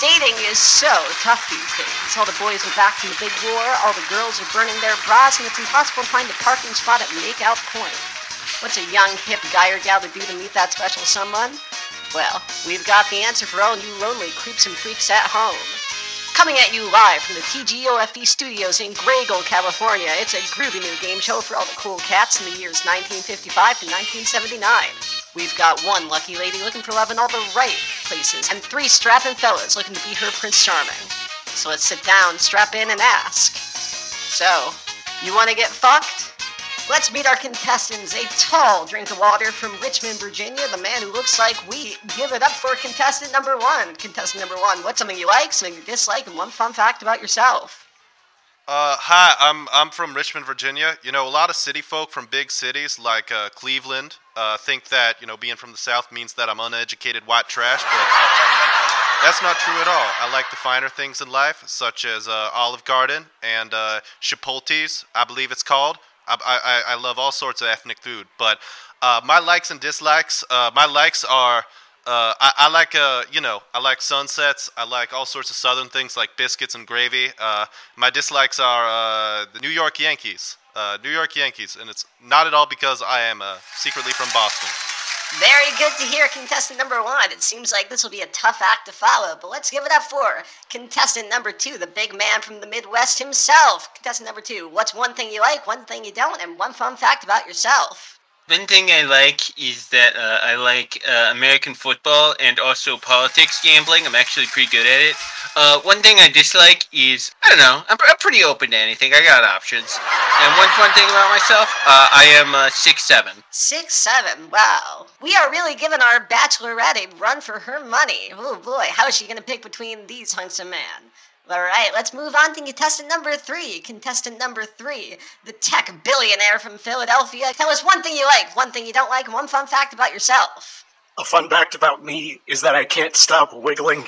Dating is so tough these days. All the boys are back from the big war, all the girls are burning their bras, and it's impossible to find a parking spot at Makeout Point. What's a young, hip guy or gal to do to meet that special someone? Well, we've got the answer for all you lonely creeps and freaks at home. Coming at you live from the TGOFE studios in Graygle, California, it's a groovy new game show for all the cool cats in the years 1955 to 1979. We've got one lucky lady looking for love in all the right places, and three strapping fellas looking to be her Prince Charming. So let's sit down, strap in, and ask. So, you want to get fucked? Let's meet our contestants. A tall drink of water from Richmond, Virginia. The man who looks like we. Give it up for contestant number one. Contestant number one. What's something you like, something you dislike, and one fun fact about yourself? Uh, hi, I'm I'm from Richmond, Virginia. You know, a lot of city folk from big cities like uh, Cleveland uh, think that you know being from the South means that I'm uneducated white trash, but that's not true at all. I like the finer things in life, such as uh, Olive Garden and uh, Chipotle's, I believe it's called. I, I, I love all sorts of ethnic food, but uh, my likes and dislikes. My likes are uh, I, I, like uh, you know I like sunsets. I like all sorts of southern things like biscuits and gravy. Uh, my dislikes are uh, the New York Yankees. Uh, New York Yankees, and it's not at all because I am uh, secretly from Boston. Very good to hear, contestant number one. It seems like this will be a tough act to follow, but let's give it up for contestant number two, the big man from the Midwest himself. Contestant number two, what's one thing you like, one thing you don't, and one fun fact about yourself? One thing I like is that uh, I like uh, American football and also politics gambling. I'm actually pretty good at it. Uh, one thing I dislike is I don't know. I'm, I'm, pretty open to anything. I got options. And one fun thing about myself, uh, I am uh, six seven. Six seven. Wow. We are really giving our bachelorette a run for her money. Oh boy, how is she going to pick between these hunks of man? All right, let's move on to contestant number three. Contestant number three, the tech billionaire from Philadelphia. Tell us one thing you like, one thing you don't like, and one fun fact about yourself. A fun fact about me is that I can't stop wiggling.